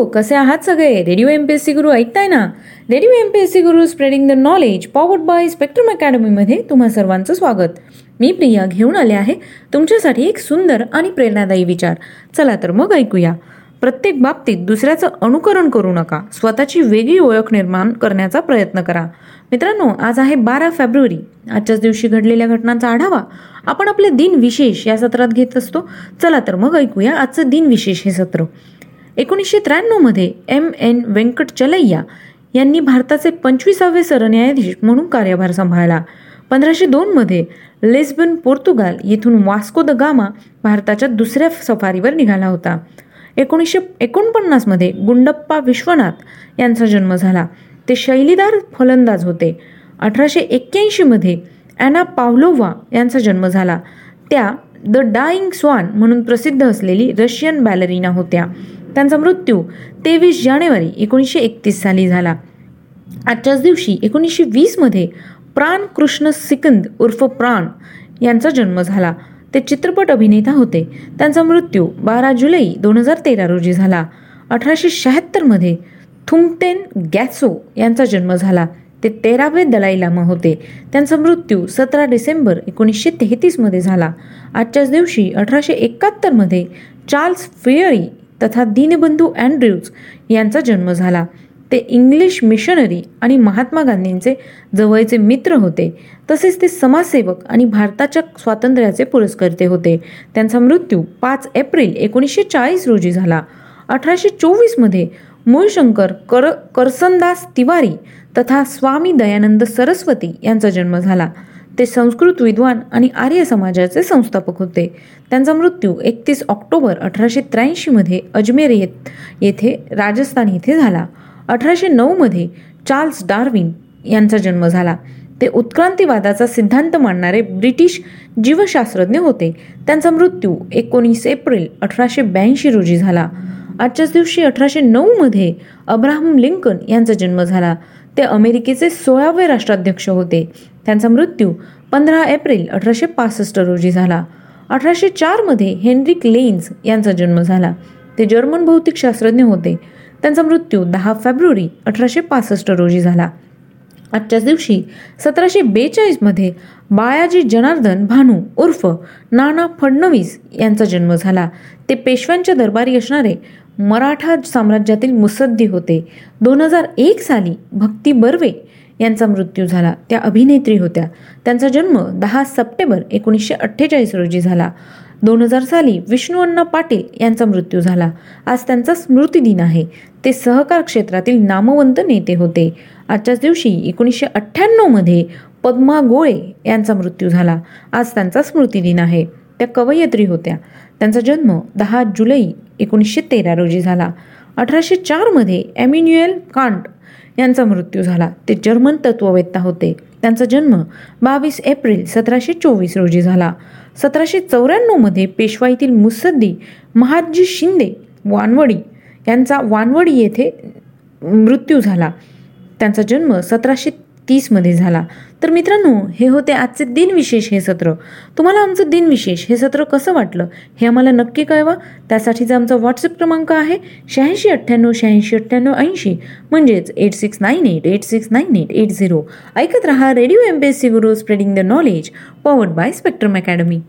हो कसे आहात सगळे? Radio M P S C Guru ऐकताय ना? Radio M P S C Guru spreading the knowledge powered by spectrum अकॅडमीमध्ये तुम्हा सर्वांचं स्वागत. मी प्रिया घेऊन आले आहे तुमच्यासाठी एक सुंदर आणि प्रेरणादायी विचार. चला तर मग ऐकूया. प्रत्येक बाबतीत दुसऱ्याचं अनुकरण करू नका. स्वतःची वेगळी ओळख निर्माण करण्याचा प्रयत्न करा. मित्रांनो आज आहे बारा फेब्रुवारी. आजच्याच दिवशी घडलेल्या घटनांचा आढावा आपण आपले दिन विशेष या सत्रात घेत असतो. चला तर मग ऐकूया आजचं दिन विशेष हे सत्र. एकोणीसशे त्र्याण्णवमध्ये एम. एन. व्यंकट चलैया यांनी भारताचे पंचवीसावे सरन्यायाधीश म्हणून कार्यभार सांभाळला. पंधराशे दोनमध्ये लेस्बन पोर्तुगाल येथून वास्को द गामा भारताच्या दुसऱ्या सफारीवर निघाला होता. एकोणीसशे एकोणपन्नासमध्ये गुंडप्पा विश्वनाथ यांचा जन्म झाला. ते शैलीदार फलंदाज होते. अठराशे एक्क्याऐंशीमध्ये ॲना पावलोवा यांचा जन्म झाला. त्या द डाईंग स्वान म्हणून प्रसिद्ध असलेली रशियन बॅलरीना होत्या. त्यांचा मृत्यू तेवीस जानेवारी एकोणीसशे एकतीस साली झाला. आजच्याच दिवशी एकोणीसशे वीसमध्ये प्राण कृष्ण सिकंद उर्फ प्राण यांचा जन्म झाला. ते चित्रपट अभिनेता होते. त्यांचा मृत्यू बारा जुलै दोन हजार तेरा रोजी झाला. अठराशे शहात्तरमध्ये थुमतेन गॅसो यांचा जन्म झाला. ते तेरावे दलाई लामा होते. त्यांचा मृत्यू सतरा डिसेंबर एकोणीसशे तेहतीसमध्ये झाला. आजच्याच दिवशी अठराशे एकाहत्तरमध्ये चार्ल्स फेअरी तथा दीनबंधू अँड्र्यूज यांचा जन्म झाला. ते इंग्लिश मिशनरी आणि महात्मा गांधींचे जवळचे मित्र होते. तसेच ते समाजसेवक आणि भारताच्या स्वातंत्र्याचे पुरस्कर्ते होते. त्यांचा मृत्यू पाच एप्रिल एकोणीसशे चाळीस रोजी झाला. अठराशे चोवीसमध्ये मूळशंकर कर करसनदास तिवारी तथा स्वामी दयानंद सरस्वती यांचा जन्म झाला. ते संस्कृत विद्वान आणि आर्य समाजाचे संस्थापक होते. त्यांचा मृत्यू एकतीस ऑक्टोबर अठराशे त्र्याऐंशीमध्ये अजमेर येत येथे राजस्थान येथे झाला. अठराशे नऊमध्ये चार्ल्स डार्विन यांचा जन्म झाला. ते उत्क्रांतीवादाचा सिद्धांत मांडणारे ब्रिटिश जीवशास्त्रज्ञ होते. त्यांचा मृत्यू एकोणीस एप्रिल अठराशे ब्याऐंशी रोजी झाला. आजच्याच दिवशी अठराशे नऊमध्ये अब्राहम लिंकन यांचा जन्म झाला. ते अमेरिकेचे सोळावे राष्ट्राध्यक्ष होते. त्यांचा मृत्यू पंधरा एप्रिल अठराशे पासष्ट रोजी झाला. अठराशे चारमध्ये हेनरिक लेन्स यांचा जन्म झाला. ते जर्मन भौतिकशास्त्रज्ञ होते. त्यांचा मृत्यू दहा फेब्रुवारी अठराशे पासष्ट रोजी झाला. आजच्याच दिवशी सतराशे बेचाळीसमध्ये बाळाजी जनार्दन भानू उर्फ नाना फडणवीस यांचा जन्म झाला. ते पेशव्यांच्या दरबारी असणारे मराठा साम्राज्यातील मुसद्दी होते. दोन हजार एक साली भक्ती बर्वे यांचा मृत्यू झाला. त्या अभिनेत्री होत्या. त्यांचा जन्म दहा सप्टेंबर एकोणीसशे अठ्ठेचाळीस रोजी झाला. दोन हजार साली विष्णूअण्णा पाटील यांचा मृत्यू झाला. आज त्यांचा स्मृतिदिन आहे. ते सहकार क्षेत्रातील नामवंत नेते होते. आजच्याच दिवशी एकोणीसशे अठ्ठ्याण्णवमध्ये पद्मा गोळे यांचा मृत्यू झाला. आज त्यांचा स्मृतिदिन आहे. त्या कवयित्री होत्या. त्यांचा जन्म दहा जुलै एकोणीसशे तेरा रोजी झाला. अठराशे चारमध्ये ॲम्युन्युएल कांट यांचा मृत्यू झाला. ते जर्मन तत्ववेत्ता होते. त्यांचा जन्म बावीस एप्रिल सतराशे चोवीस रोजी झाला. सतराशे चौऱ्याण्णवमध्ये पेशवाईतील मुसद्दी महादजी शिंदे वानवडी यांचा वानवडी येथे मृत्यू झाला. त्यांचा जन्म सतराशे तीसमध्ये झाला. तर मित्रांनो हे होते आजचे दिनविशेष हे सत्र. तुम्हाला आमचं दिनविशेष हे सत्र कसं वाटलं हे आम्हाला नक्की कळवा. त्यासाठीचा आमचा व्हॉट्सअप क्रमांक आहे शहाऐंशी अठ्ठ्याण्णव शहाऐंशी अठ्ठ्याण्णव ऐंशी. म्हणजेच eight six nine eight eight six nine eight eight zero ऐकत रहा radio M P S C Guru spreading the knowledge powered by spectrum academy